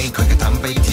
佢嘅淡悲。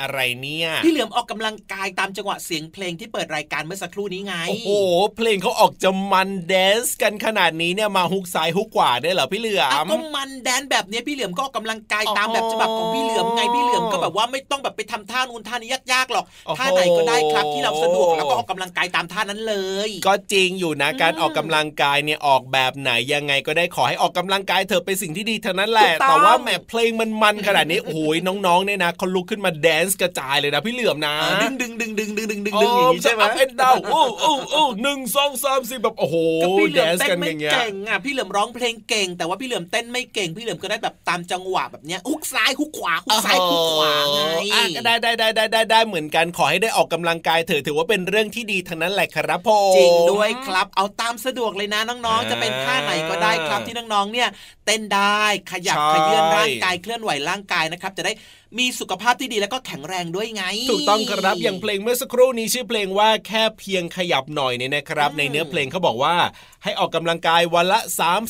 อะไรเนี่ยพี่เหลือมออกกำลังกายตามจังหวะเสียงเพลงที่เปิดรายการเมื่อสักครู่นี้ไง โอ้โห เพลงเขาออกจะมันแดนซ์กันขนาดนี้เนี่ยมาฮุกซ้ายฮุกขวาได้เหรอพี่เหลืออะมก็มันแดนแบบเนี้ยพี่เหลือมก็ออกกำลังกายตามอ๋อแบบฉบับของพี่เหลือมไงพี่เหลือมก็แบบว่าไม่ต้องแบบไปทำท่านูนท่านี้ยากๆหรอกโอ้โหท่าไหนก็ได้ครับที่เราสะดวกแล้วก็ออกกำลังกายตามท่านั้นเลย ก็จริงอยู่นะอืมการออกกำลังกายเนี่ยออกแบบไหนยังไงก็ได้ขอให้ออกกำลังกายเถอะเป็นสิ่งที่ดีเท่านั้นแหละถูกต้องแต่ว่าแหมเพลงมันมันขนาดนี้โอ้โหน้องๆเนี่ยนะเขาลุกขึ้นมาแดนซ์กระจายเลยนะพี่เหลือมนะอ่าดึงดึงดึงดึงดึงดึงดึงดึงอย่างนี้ใช่ไหมเอ็นดาวโอ้โอ้โอ้หนึ่งสองสามสี่แบบโอ้โหก็พี่เหลืแดอมนซ์เต้กันนอไม่ย่างเงี้ยเก่งอะพี่เหลือมร้องเพลงเก่ง แต่ว่าพี่เหลือมเต้นไม่เก่ง พี่เหลือมก็ได้แบบตามจังหวะแบบเนี้ยฮุกซ้ายฮุกขวาฮุกซ้ายฮุกขวาไงอะก็ได้ได้ได้ได้ได้ได้เหมือนกันขอให้ได้ออกกำลังกายเถอะถือว่าเป็นเรื่องที่ดีทั้งนั้นแหละครับผมจริงด้วยครับ เอาตามสะดวกเลยนะน้องๆอ่าจะเป็นท่าไหนก็ได้ครับที่น้องๆเนี่ยเต้นได้ขยับใช่ขยื่นร่างกายเคลื่อนไหวร่างกายนะครับจะได้มีสุขภาพที่ดีแล้วก็แข็งแรงด้วยไง ถูกต้องครับอย่างเพลงเมื่อสักครู่นี้ชื่อเพลงว่าแค่เพียงขยับหน่อยเนี่ยนะครับอืมในเนื้อเพลงเขาบอกว่าให้ออกกำลังกายวันละ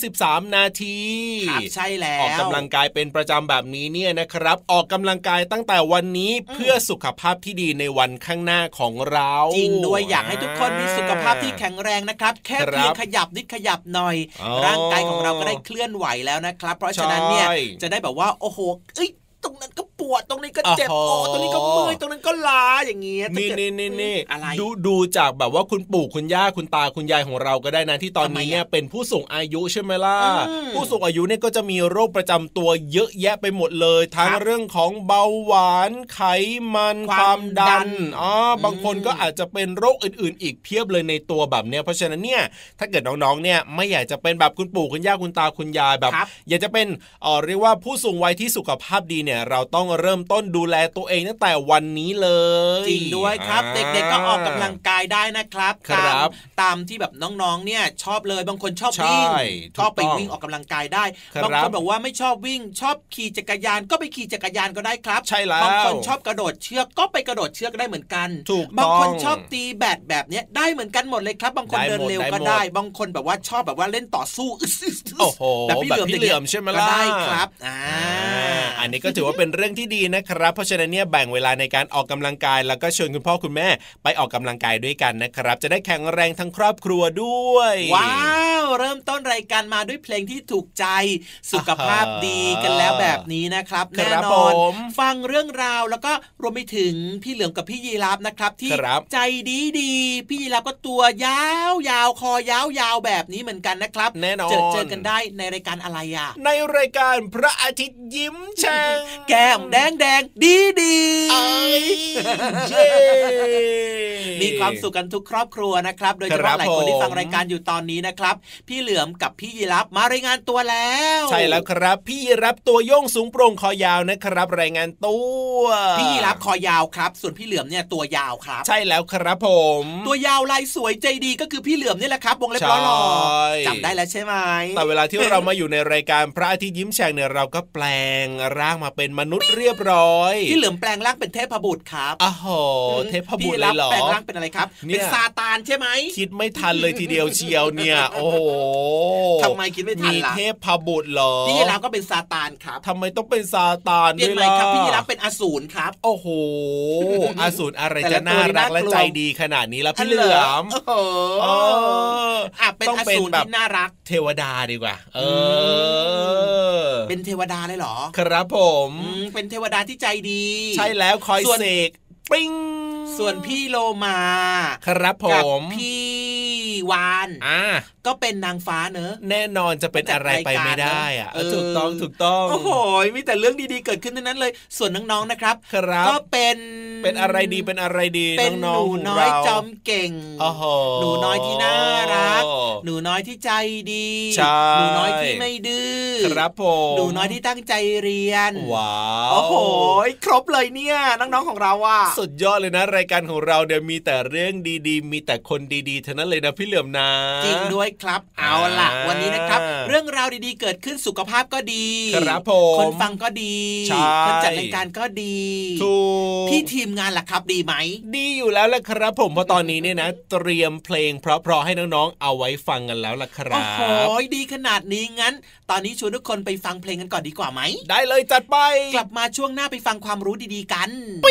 33 นาทีครับใช่แล้วออกกำลังกายเป็นประจำแบบนี้เนี่ยนะครับ ออกกำลังกายตั้งแต่วันนี้เพื่อสุขภาพที่ดีในวันข้างหน้าของเราจริงด้วยอยากให้ทุกคนมีสุขภาพที่แข็งแรงนะครับ แค่ครับเพียงขยับนิดขยับหน่อยอ๋อร่างกายของเราก็ได้เคลื่อนไหวแล้วนะครับ เพราะฉะนั้นเนี่ยใช่จะได้แบบว่าโอ้โหเอ้ยตรงนั้นก็ป วดตรงนี้ก็เจ็บโอ้โอ้โหตรงนี้ก็เมื่อยตรงนั้นก็ล้าอย่างเงี้ยถ้านี่เกิดนี่นี่นี่อะไรดูดูจากแบบว่าคุณปู่คุณย่าคุณตาคุณยายของเราก็ได้นะที่ตอนนี้ทำไมอะเนี่ยเป็นผู้สูงอายุใช่ไหมล่ะอืมผู้สูงอายุเนี่ยก็จะมีโรคประจำตัวเยอะแยะไปหมดเลย ทั้งครับเรื่องของเบาหวานไขมันคคาววามมดัดันนอ๋อบางคนอืมก็อาจจะเป็นโรคอื่น ๆ อีกเพียบเลยในตัวแบบเนี้ยเพราะฉะนั้นเนี่ยถ้าเกิดน้องๆเนี่ยไม่อยากจะเป็นแบบคุณปู่คุณย่าคุณตาคุณยายแบบครับอยากจะเป็นเออเรียกว่าผู้สูงวัยที่สุขภาพดีเนี่ยเราต้องเริ่มต้นดูแลตัวเองตั้งแต่วันนี้เลยจริงด้วยครับอ่าเด็กๆก็ออกกำลังกายได้นะครับครัตามบตามที่แบบน้องๆเนี่ยชอบเลยบางคนชอบใช่วิ่งถูกก็ไปต้องวิ่งออกกำลังกายได้ครับบางคนบอกว่าไม่ชอบวิ่งชอบขี่จักรยานก็ไปขี่จักรยานก็ได้ครับ ใช่แล้วบางคนชอบกระโดดเชือกก็ไปกระโดดเชือกได้เหมือนกันถูกต้องบางคนชอบตีแบดแบบเนี้ยได้เหมือนกันหมดเลยครับ บางคนได้หมดเดินเร็วก็ได้หมดได้ บางคนแบบว่าชอบแบบว่าเล่นต่อสู้อึดๆๆโอ้โหแบบพี่เหลือมแบบพี่เหลือมใช่ไหมก็ล่ะได้ครับอ่าอ่าอันนี้ก็ถือว่าเป็นเรื่องที่ดีนะครับ เพราะฉะนั้นเนี่ยแบ่งเวลาในการออกกำลังกาย แล้วก็ชวนคุณพ่อคุณแม่ไปออกกำลังกายด้วยกันนะครับ จะได้แข็งแรงทั้งครอบครัวด้วย ว้าว เริ่มต้นรายการมาด้วยเพลงที่ถูกใจสุขภาพดีกันแล้วแบบนี้นะครับครัแน่บนอนผมฟังเรื่องราวแล้วก็รวมไปถึงพี่เหลือมกับพี่ยีรับนะครับ ที่ครับใจดีดีๆพี่ยีรับก็ตัวยาวยาวคอยาวยาวแบบนี้เหมือนกันนะครับแน่นอนเจอเจอกันได้ในรายการอะไรอะในรายการพระอาทิตย์ยิ้มแฉ่งแก้มแดงแดงดีดีเอ้ยเย้มีความสุขกันทุกครอบครัวนะครับ โดยเฉครัพาะบหลายคนที่ผมฟังรายการอยู่ตอนนี้นะครับ พี่เหลือมกับพี่ยีรับมารายงานตัวแล้ว ใช่แล้วครับ พี่รับตัวโยงสูงโปร่งคอยาวนะครับ รายงานตัวพี่ยีรับคอยาวครับ ส่วนพี่เหลือมเนี่ยตัวยาวครับ ใช่แล้วครับผม ตัวยาวลายสวยใจดีก็คือพี่เหลือมนี่แหละครับวงเล็บใช่ล้อหล่อจำได้แล้วใช่ไหมแต่เวลาที่เรามาอยู่ในรายการพระอาทิตย์ยิ้มแฉ่งเนี่ยเราก็แปลงร่างมาเป็นมนุษย์เรียบร้อยพี่เหลือมแปลงร่างเป็นเทพบุตรครับอ้โหเทพบุตรพี่เลรัยเหรอแปลงร่างเป็นอะไรครับเนี่ยเป็นซาตานใช่ไหมคิดไม่ทันเลยทีเดียวเชียวเนี่ย โอ้โหทำไมคิดไม่ทันมีล่ะเทพบุตรเหรอพี่รับก็เป็นซาตานครับทำไมต้องเป็นซาตานเปลี่ด้ยนวยใหม่ล่ะครับพี่รับเป็นอสูรครับ โอ้โหอาสูรอะไรแต่จะละตัวน่านี่รักน่ากลัวและใจดีขนาดนี้แล้วพี่เหลือมโอ้โหเอออะเป็นต้องอเป็นสูรแบบที่น่ารัก เทวดาดีกว่า เออ เป็นเทวดาเลยเหรอ ครับผมอืมเป็นเทวดาที่ใจดี ใช่แล้วคอยส่วนเสกปิ้งส่วนพี่โลมา ครับผกับมพี่ วานอ่าก็เป็นนางฟ้าเนอะ แน่นอนจะเป็นอะไรไปไม่ได้อะเออถูกต้องถูกต้องโอ้โหมีแต่เรื่องดีๆเกิดขึ้นทั้งนั้นเลย ส่วนน้องๆนะครับครับก็เป็นเป็นอะไรดีเป็นอะไรดีเป็นหน้อนูงๆน้อยเราจอมเก่งโอ้โหหนูน้อยที่น่ารัก หนูน้อยที่ใจดีใช่หนูน้อยที่ไม่ดื้อครับผมหนูน้อยที่ตั้งใจเรียนว้าวโอ้โหครบเลยเนี่ยน้องๆของเราอะสุดยอดเลยนะ รายการของเราเดี๋ยวมีแต่เรื่องดีๆ มีแต่คนดีๆเท่านั้นเลยนะพี่เหลือมนะ จริงด้วยครับ เอาล่ะอ่าวันนี้นะครับ เรื่องราวดีๆเกิดขึ้นสุขภาพก็ดี ครับผมคนฟังก็ดีใช่คนจัดรายการก็ดีถูกพี่ทีมงานล่ะครับดีไหม ดีอยู่แล้วแหละครับ ผมเพราะตอนนี้เนี่ยนะ เตรียมเพลงเพราะๆให้น้องๆเอาไว้ฟังฟังกันแล้วล่ะครัโอ้โหบดีขนาดนี้งั้น ตอนนี้ชวนทุกคนไปฟังเพลงกันก่อนดีกว่าไหม ได้เลยจัดไป กลับมาช่วงหน้าไปฟังความรู้ดีๆกันกร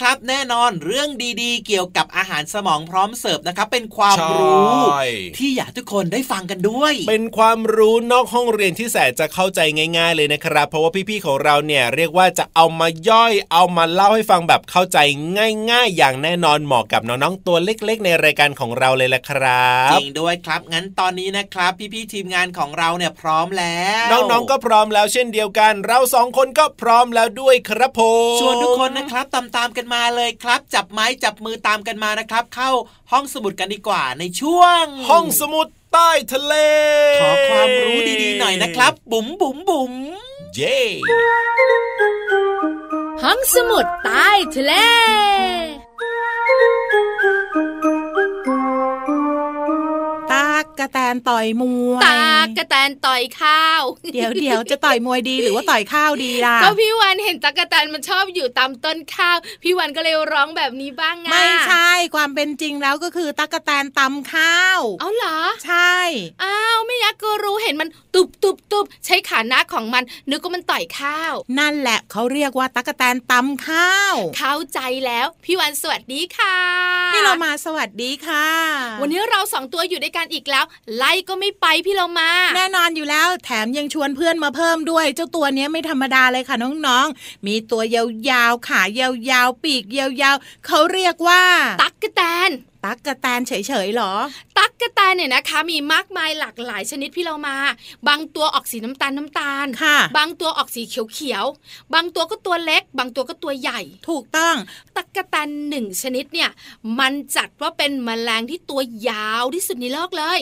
ครับ แน่นอนเรื่องดีๆ เกี่ยวกับอาหารสมองพร้อมเสิร์ฟนะครับ เป็นความรู้ใช่ที่อยากทุกคนได้ฟังกันด้วย เป็นความรู้นอกห้องเรียนที่แสนจะเข้าใจง่าย ๆ เลยนะครับ เพราะว่าพี่ๆของเราเนี่ยเรียกว่าจะเอามาย่อยเอามาเล่าให้ฟังแบบเข้าใจง่าย ๆ อย่างแน่นอนเหมาะกับน้องๆตัวเล็ก ๆ ในรายการของเราเลยแหละครับจริงด้วยครับ งั้นตอนนี้นะครับ พี่ๆทีมงานของเราเนี่ยพร้อมแล้ว น้องๆก็พร้อมแล้วเช่นเดียวกัน เราสองคนก็พร้อมแล้วด้วยครับผมชวนทุกคนนะครับตามๆกันมาเลยครับ จับไม้จับมือตามกันมานะครับ เข้าห้องสมุดกันดีกว่าในช่วง ห้องสมุดใต้ทะเล ขอความรู้ดีๆหน่อยนะครับ บุ๋มบุ๋มบุ๋มเย้ห้องสมุดใต้ทะเละแตนต่อยมวยตากระแตนต่อยข้าว เดี๋ยวเดี๋ยวจะต่อยมวยดีหรือว่าต่อยข้าวดีล่ะก็พี่วันเห็นตากระแตนมันชอบอยู่ตามต้นข้าว พี่วันก็เลยร้องแบบนี้บ้างไงไม่ใช่ความเป็นจริงแล้วก็คือตักกะแตนตำข้าว เอาเหรอ ใช่ อ้าวไม่ยักษ์ก็รู้เห็นมันตุบตุบตุบใช้ขาหน้าของมัน นึกว่ามันต่อยข้าว นั่นแหละเขาเรียกว่าตักกะแตนตำข้าว เข้าใจแล้วพี่วันสวัสดีค่ะ พี่เรามาสวัสดีค่ะ วันนี้เราสองตัวอยู่ด้วยกันอีกแล้วไล่ก็ไม่ไปพี่เรามา แน่นอนอยู่แล้วแถมยังชวนเพื่อนมาเพิ่มด้วย เจ้าตัวเนี้ยไม่ธรรมดาเลยค่ะน้องๆ มีตัวยาวๆขายาวๆปีกยาวๆเขาเรียกว่า ตักกะแตน ตักกะแตนเฉยๆหรอ ตักกะแตนเนี่ยนะคะ มีมากมายหลากหลายชนิดพี่เรามา บางตัวออกสีน้ำตาลน้ำตาลค่ะ บางตัวออกสีเขียวเขียวๆบางตัวก็ตัวเล็ก บางตัวก็ตัวใหญ่ ถูกต้อง ตักกะแตนหนึ่งชนิดเนี่ย มันจัดว่าเป็นแมลงที่ตัวยาวที่สุดในโลกเลย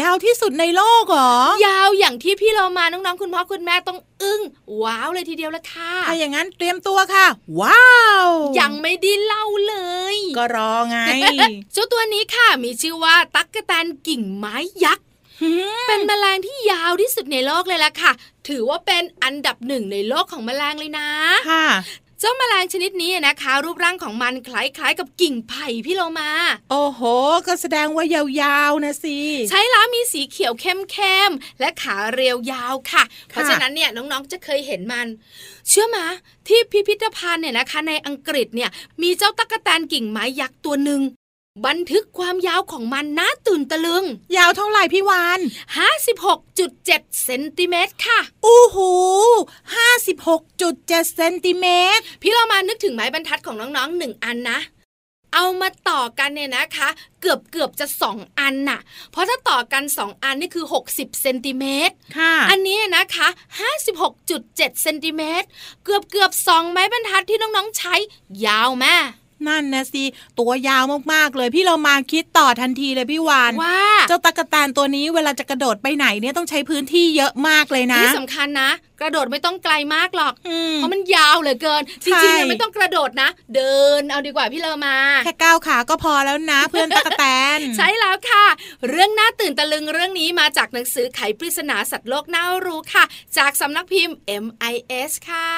ยาวที่สุดในโลกเหรอ ยาวอย่างที่พี่เรามาน้องๆคุณพ่อคุณแม่ต้องอึ้งว้าวเลยทีเดียวละค่ะถ้าอย่างนั้นเตรียมตัวค่ะ ว้าว ยังไม่ได้เล่าเลย ก็รอไงเจ้าตัวนี้ค่ะมีชื่อว่าตักกะแตนกิ่งไม้ยักษ์เป็นแมลงที่ยาวที่สุดในโลกเลยล่ะค่ะ ถือว่าเป็นอันดับหนึ่งในโลกของแมลงเลยนะ ค่ะ เจ้าแมลงชนิดนี้นะคะ รูปร่างของมันคล้ายๆ กับกิ่งไผ่พี่เรามา โอ้โห ก็แสดงว่ายาวๆนะสิใช้ล้ามีสีเขียวเข้มๆและขาเรียวยาวค่ะ เพราะฉะนั้นเนี่ยน้องๆจะเคยเห็นมัน เชื่อมาที่พิพิธภัณฑ์เนี่ยนะคะ ในอังกฤษเนี่ยมีเจ้าตั๊กแตนกิ่งไม้ยักษ์ตัวหนึ่ง บันทึกความยาวของมันน่าตื่นตะลึง ยาวเท่าไหร่พี่วาน56.7เซนติเมตรค่ะอู้หูห้าสิบหกจุดเจ็ดเซนติเมตรพี่เรามานึกถึงไม้บรรทัดของน้องๆหนึ่งอันนะเอามาต่อกันเนี่ยนะคะ เกือบเกือบจะสองอันน่ะ เพราะถ้าต่อกันสองอันนี่คือ 60เซนติเมตรค่ะ อันนี้นะคะ 56.7เซนติเมตรเกือบเกือบสองไม้บรรทัดที่น้องๆใช้ยาวแม่ นั่นนะสิตัวยาวมากๆเลย พี่เรามาคิดต่อทันทีเลยพี่วานว่าเจ้าตะกะแตนตัวนี้เวลาจะกระโดดไปไหนเนี่ยต้องใช้พื้นที่เยอะมากเลยนะที่สำคัญนะ กระโดดไม่ต้องไกลมากหรอกอืมเพราะมันยาวเหลือเกินจใช่ริงๆเนี่ยไม่ต้องกระโดดนะ เดินเอาดีกว่าพี่เลอมา แค่ก้าวขาก็พอแล้วนะ เพื่อนตะกะแตน ใช่แล้วค่ะ เรื่องน่าตื่นตะลึงเรื่องนี้มาจากหนังสือไขปริศนาสัตว์โลกน่ารู้ค่ะ จากสำนักพิมพ์ MIS ค่ะ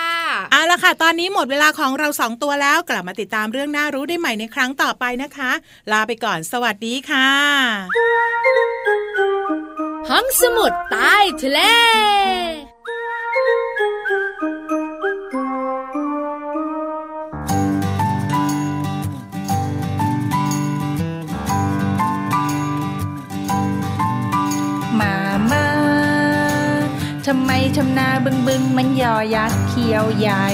เอาละค่ะ ตอนนี้หมดเวลาของเราสองตัวแล้วกลับมาติดตามเรื่องน่ารู้ได้ใหม่ในครั้งต่อไปนะคะ ลาไปก่อนสวัสดีค่ะ ห้องสมุดใต้ทะเล ทำไมทำนาบึงบึงมันยอยักษ์เขียวใหญ่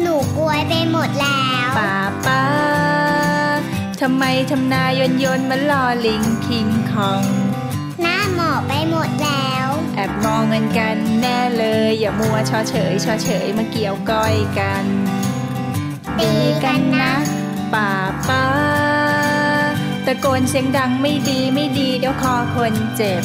หนูกลวยไปหมดแล้วป้าป้าทำไมทำนายนยนมันลอลิงคิงคอง หน้าหมอบไปหมดแล้ว แอบมองเงินกันแน่เลย อย่ามัวชอเฉยชอเฉยมาเกี่ยวก้อยกันดีกันนะป้าป้าตะโกนเสียงดังไม่ดีไม่ดีเดี๋ยวคอคนเจ็บ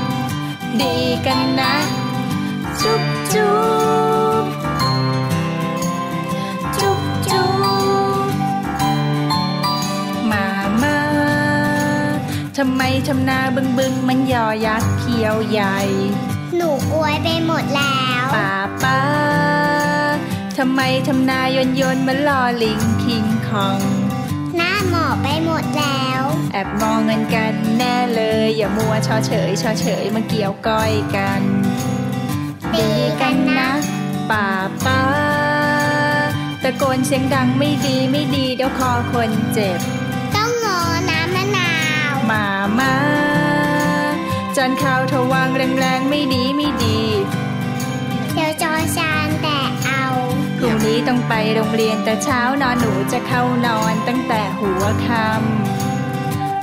ดีกันนะ จุ๊บจุ๊บจุ๊บจุ๊บมามาทำไมทำนาบึงบึงมันยอยักษ์เขียวใหญ่ หนูกลวยไปหมดแล้วป้าป้าทำไมทำนายนยนมันลอลิงคิงคอง หน้าหมอบไปหมดแล้ว แอบมองเงินกันแน่เลย อย่ามัวชอเฉยชอเฉยมาเกี่ยวก้อยกันดีกันนะป้าป้าตะโกนเสียงดังไม่ดีไม่ดีเดี๋ยวคอคนเจ็บ ต้องงอน้ำมะนาวมามาจานข้าวทวางแรงๆไม่ดีไม่ดี เดี๋ยวจอชานแต่เอาพรุ่งนี้ต้องไปโรงเรียนแต่เช้านอนหนูจะเข้านอนตั้งแต่หัวค่ำ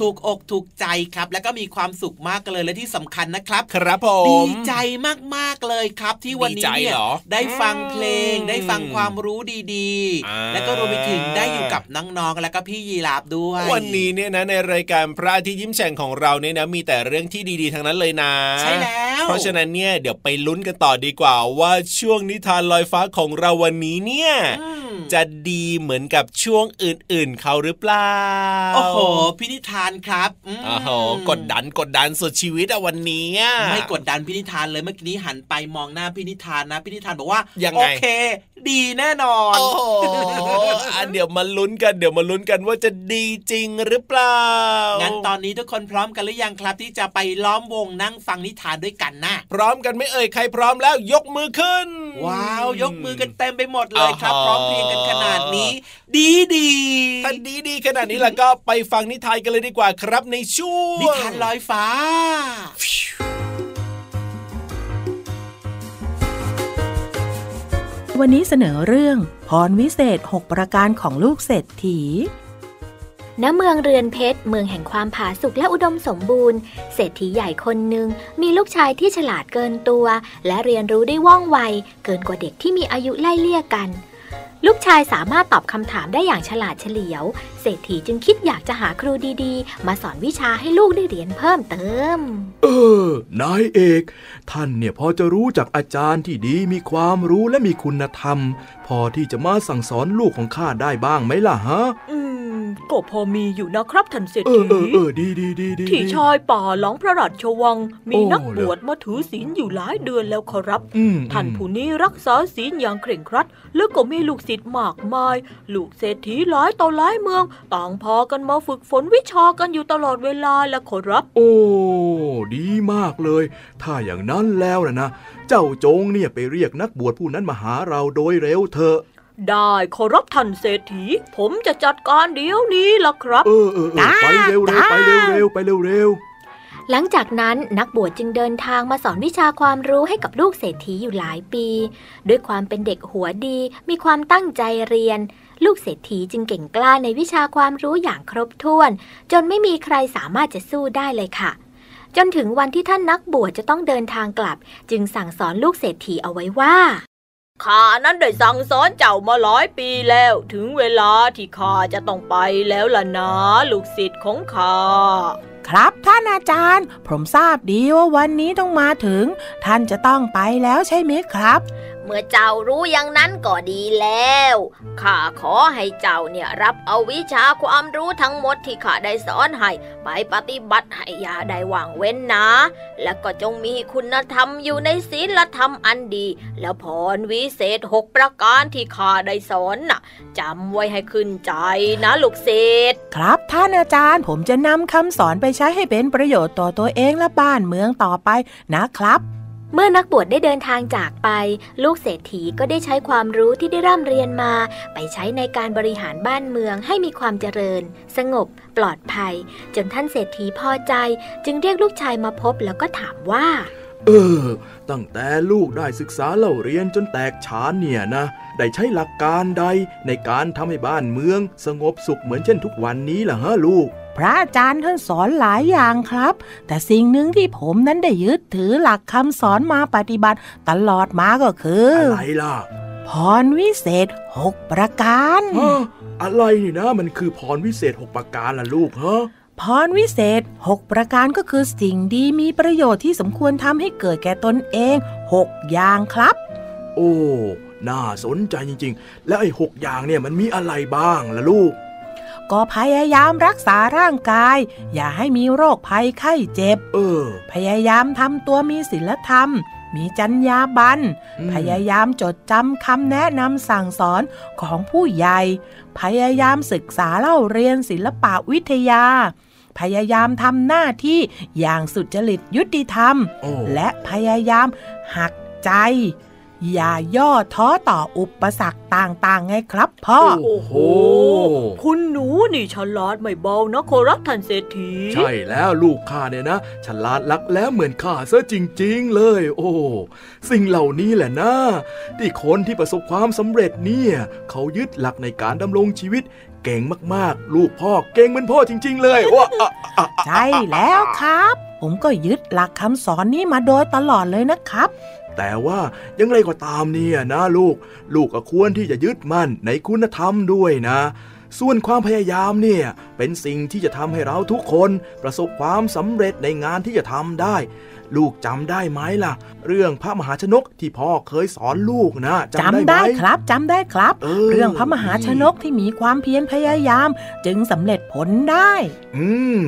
ถูกอกถูกใจครับ แล้วก็มีความสุขมากเลยและที่สำคัญนะครับ ครับผมดีใจมากๆเลยครับ ที่วันนี้ดีใจเนี่ยเหรอได้ฟังเพลงอืมได้ฟังความรู้ดีอ่าๆแล้วก็รวมไปถึงได้อยู่กับน้องๆแล้วก็พี่ยีราฟด้วย วันนี้เนี่ยนะในรายการพระอาทิตย์ยิ้มแฉ่งของเราเนี่ยนะมีแต่เรื่องที่ดีๆทั้งนั้นเลยนะ ใช่แล้ว เพราะฉะนั้นเนี่ยเดี๋ยวไปลุ้นกันต่อดีกว่า ว่าช่วงนิทานลอยฟ้าของเราวันนี้เนี่ยอืมจะดีเหมือนกับช่วงอื่นๆ เขาหรือเปล่าโอ้โหพี่นิทานครับมโอ้โหกดดันกดดันสุดชีวิตอะวันนี้อะไม่กดดันพี่นิทานเลยเมื่อกี้นี้หันไปมองหน้าพี่นิทานนะพี่นิทานบอกว่ายังไงโอเค ดีแน่นอนโอ้โหอะเดี๋ยวมาลุ้นกันเดี๋ยวมาลุ้นกันว่าจะดีจริงหรือเปล่างั้นตอนนี้ทุกคนพร้อมกันหรือยังครับ ที่จะไปล้อมวงนั่งฟังนิทานด้วยกันนะพร้อมกันไหม่เอ่ยใครพร้อมแล้วยกมือขึ้น ว้าว ยกมือกันเต็มไปหมดเลยครับอ๋อพร้อมเพรียงกันขนาดนี้ ดีดีถ้าดีดีๆขนาดนี้แล้วก็ไปฟังนิทานกันเลยดีกว่าครับในช่วงนิทานลอยฟ้า วันนี้เสนอเรื่องพรวิเศษ 6 ประการของลูกเศรษฐีณเมืองเรือนเพชร เมืองแห่งความผาสุกและอุดมสมบูรณ์ เศรษฐีใหญ่คนหนึ่งมีลูกชายที่ฉลาดเกินตัว และเรียนรู้ได้ว่องไว เกินกว่าเด็กที่มีอายุไล่เลี่ยกัน ลูกชายสามารถตอบคำถามได้อย่างฉลาดเฉลียว เศรษฐีจึงคิดอยากจะหาครูดีๆ มาสอนวิชาให้ลูกได้เรียนเพิ่มเติม เออ นายเอก ท่านเนี่ยพอจะรู้จักอาจารย์ที่ดีมีความรู้และมีคุณธรรม พอที่จะมาสั่งสอนลูกของข้าได้บ้างไหมล่ะฮะ อืม ก็พอมีอยู่นะครับท่านเศรษเอฐีอเออเออดีดีดีดีที่ชายป่าหลังพระราชวัง มีโอ้นักเหรบอวชมาถือศีลอยู่หลายเดือนแล้วขอรับอืมท่านผู้นี้รักษาศีลอย่างเคร่งครัด แล้วก็มีลูกศิษย์มากมาย ลูกเศรษฐีหลายต่อหลายเมือง ต่างพากันมาฝึกฝนวิชากันอยู่ตลอดเวลาและขอรับ โอ้ดีมากเลย ถ้าอย่างนั้นแล้วนะนะ เจ้าจงเนี่ยไปเรียกนักบวชผู้นั้นมาหาเราโดยเร็วเถอะ ได้ขอรับท่านเศรษฐี ผมจะจัดการเดี๋ยวนี้ล่ะครับ เออเออเออไปเร็วเร็วไปเร็วเร็วไปเร็วเร็วหลังจากนั้นนักบวชจึงเดินทางมาสอนวิชาความรู้ให้กับลูกเศรษฐีอยู่หลายปี ด้วยความเป็นเด็กหัวดี มีความตั้งใจเรียน ลูกเศรษฐีจึงเก่งกล้าในวิชาความรู้อย่างครบถ้วน จนไม่มีใครสามารถจะสู้ได้เลยค่ะ จนถึงวันที่ท่านนักบวชจะต้องเดินทางกลับ จึงสั่งสอนลูกเศรษฐีเอาไว้ว่า ข้านั้นได้สั่งสอนเจ้ามาหลายปีแล้ว ถึงเวลาที่ข้าจะต้องไปแล้วล่ะนะลูกศิษย์ของข้าครับท่านอาจารย์ ผมทราบดีว่าวันนี้ต้องมาถึง ท่านจะต้องไปแล้วใช่ไหมครับ เมื่อเจ้ารู้อย่างนั้นก็ดีแล้ว ข้าขอให้เจ้าเนี่ยรับเอาวิชาความรู้ทั้งหมดที่ข้าได้สอนให้ ไปปฏิบัติให้ยาได้ว่างเว้นนะ และก็จงมีคุณธรรมอยู่ในศีลธรรมอันดี แล้วพรวิเศษหกประการที่ข้าได้สอนน่ะจำไว้ให้ขึ้นใจนะลูกศิษย์ครับท่านอาจารย์ผมจะนำคำสอนไปใช้ให้เป็นประโยชน์ต่อตัวเองและบ้านเมืองต่อไปนะครับ เมื่อนักบวชได้เดินทางจากไป ลูกเศรษฐีก็ได้ใช้ความรู้ที่ได้ร่ำเรียนมา ไปใช้ในการบริหารบ้านเมืองให้มีความเจริญ สงบ ปลอดภัย จนท่านเศรษฐีพอใจ จึงเรียกลูกชายมาพบแล้วก็ถามว่า เออ ตั้งแต่ลูกได้ศึกษาเล่าเรียนจนแตกฉานเนี่ยนะ ได้ใช้หลักการใดในการทำให้บ้านเมือง สงบสุขเหมือนเช่นทุกวันนี้ล่ะฮะลูก พระอาจารย์ท่านสอนหลายอย่างครับ แต่สิ่งหนึ่งที่ผมนั้นได้ยึดถือหลักคำสอนมาปฏิบัติตลอดมาก็คือ อะไรล่ะ พรวิเศษหกประการฮะอะไรนี่นะ มันคือพรวิเศษหกประการล่ะลูกฮะพรวิเศษ 6 ประการก็คือสิ่งดีมีประโยชน์ที่สมควรทำให้เกิดแก่ตนเอง 6 อย่างครับ โอ้ น่าสนใจจริง ๆ แล้วไอ้หกอย่างเนี่ยมันมีอะไรบ้างล่ะลูก ก็พยายามรักษาร่างกาย อย่าให้มีโรคภัยไข้เจ็บ เออ พยายามทำตัวมีศีลธรรม มีจรรยาบรรณอืมพยายามจดจำคำแนะนำสั่งสอนของผู้ใหญ่ พยายามศึกษาเล่าเรียนศิลปะวิทยา พยายามทำหน้าที่อย่างสุจริตยุติธรรมโอ้และพยายามหักใจ อย่าย่อท้อต่ออุปสรรคต่างๆ ไงครับพ่อ โอ้โห คุณหนูนี่ฉลาดไม่เบานะขอรับท่านเศรษฐี ใช่แล้วลูกข้าเนี่ยนะฉลาดลักแล้วเหมือนข้าซะจริง ๆ เลย โอ้ สิ่งเหล่านี้แหละนะ ที่คนที่ประสบความสำเร็จเนี่ยเขายึดหลักในการดำรงชีวิตเก่งมากๆ ลูกพ่อเก่งเหมือนพ่อจริง ๆ เลยว้าอะอะใช่แล้วครับ ผมก็ยึดหลักคำสอนนี้มาโดยตลอดเลยนะครับ แต่ว่ายังไงก็ตามเนี่ยนะลูก ลูกก็ควรที่จะยึดมั่นในคุณธรรมด้วยนะ ส่วนความพยายามเนี่ยเป็นสิ่งที่จะทำให้เราทุกคนประสบความสำเร็จในงานที่จะทำได้ ลูกจำได้ไหมล่ะ เรื่องพระมหาชนกที่พ่อเคยสอนลูกนะจำได้ได้ไหมครับจำได้ครับเออเรื่องพระมหาชนกที่มีความเพียรพยายาม จึงสำเร็จผลได้ อืม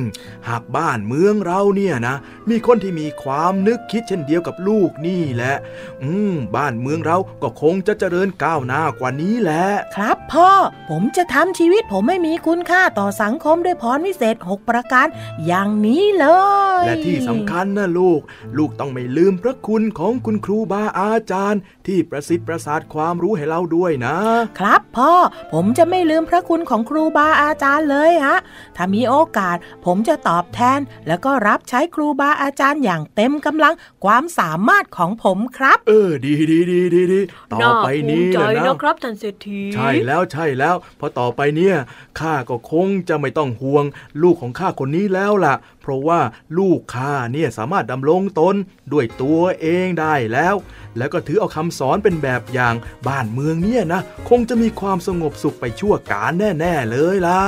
หากบ้านเมืองเราเนี่ยนะ มีคนที่มีความนึกคิดเช่นเดียวกับลูกนี่แหละ อืมบ้านเมืองเราก็คงจะเจริญก้าวหน้ากว่านี้แหละ ครับพ่อ ผมจะทำชีวิตผมให้มีคุณค่าต่อสังคมด้วยพรวิเศษ 6 ประการอย่างนี้เลย และที่สำคัญนะลูกลูกต้องไม่ลืมพระคุณของคุณครูบาอาจารย์ ที่ประสิทธิ์ประสาทความรู้ให้เราด้วยนะ ครับพ่อ ผมจะไม่ลืมพระคุณของครูบาอาจารย์เลยฮะ ถ้ามีโอกาส ผมจะตอบแทน แล้วก็รับใช้ครูบาอาจารย์อย่างเต็มกำลังความสามารถของผมครับ เออ ดีดีดีดีดีต่อไปนี้ใจนะนะครับท่านเศรษฐี ใช่แล้วใช่แล้วเพราะต่อไปเนี่ยข้าก็คงจะไม่ต้องห่วง ลูกของข้าคนนี้แล้วล่ะเพราะว่าลูกข้าเนี่ยสามารถดำรงตนด้วยตัวเองได้แล้ว แล้วก็ถือเอาคำสอนเป็นแบบอย่างบ้านเมืองเนี่ยนะ คงจะมีความสงบสุขไปชั่วกาลแน่ ๆ เลยล่ะ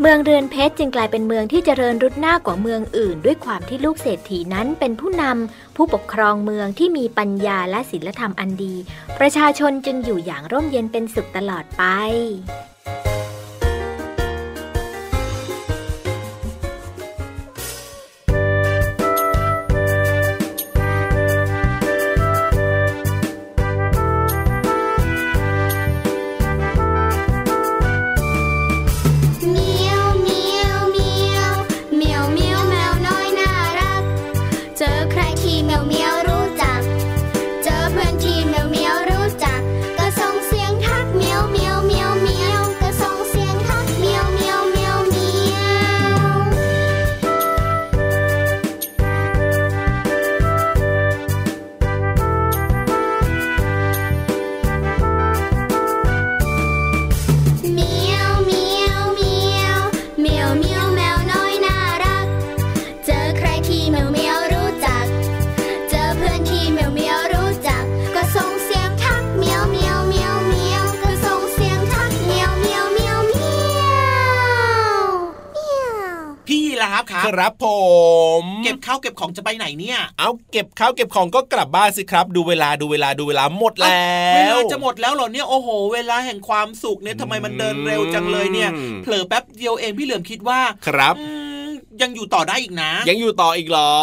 เมืองเรือนเพชรจึงกลายเป็นเมืองที่เจริญรุดหน้ากว่าเมืองอื่น ด้วยความที่ลูกเศรษฐีนั้นเป็นผู้นำผู้ปกครองเมืองที่มีปัญญาและศีลธรรมอันดี ประชาชนจึงอยู่อย่างร่มเย็นเป็นสุขตลอดไป เจอใครที่เมียวเมียว ครับครับผม เก็บข้าวเก็บของจะไปไหนเนี่ย เอาเก็บข้าวเก็บของก็กลับบ้านสิครับ ดูเวลาดูเวลาดูเวลาหมดแล้เววลาจะหมดแล้วเหรอเนี่ยโอ้โห เวลาแห่งความสุขเนี่ยทำไมมันเดินเร็วจังเลยเนี่ยอืมเผลอแป๊บเดียวเองพี่เหลือมคิดว่าครับอืมยังอยู่ต่อได้อีกนะ ยังอยู่ต่ออีกเหรอ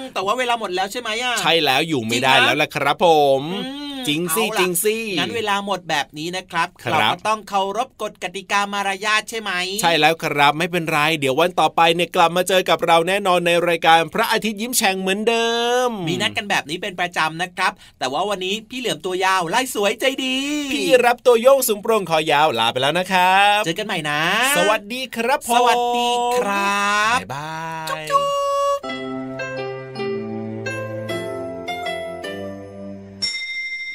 มแต่ว่าเวลาหมดแล้วใช่ไหมอะใช่แล้วอยู่ไม่ได้จริงนะแล้วล่ะครับผมอืม จริงสิเอาล่ะจริงสิงั้นเวลาหมดแบบนี้นะครับครับเราก็ต้องเคารพกฎกติกามารยาทใช่ไหม ใช่แล้วครับไม่เป็นไร เดี๋ยววันต่อไปเนี่ยกลับมาเจอกับเราแน่นอนในรายการพระอาทิตย์ยิ้มแฉ่งเหมือนเดิม มีนัดกันแบบนี้เป็นประจำนะครับ แต่ว่าวันนี้พี่เหลือมตัวยาวไล่สวยใจดี พี่รับตัวโยงสูงโปร่งคอยาวลาไปแล้วนะครับเจอกันใหม่นะ สวัสดีครับผมสวัสดีครับบ๊ายบาย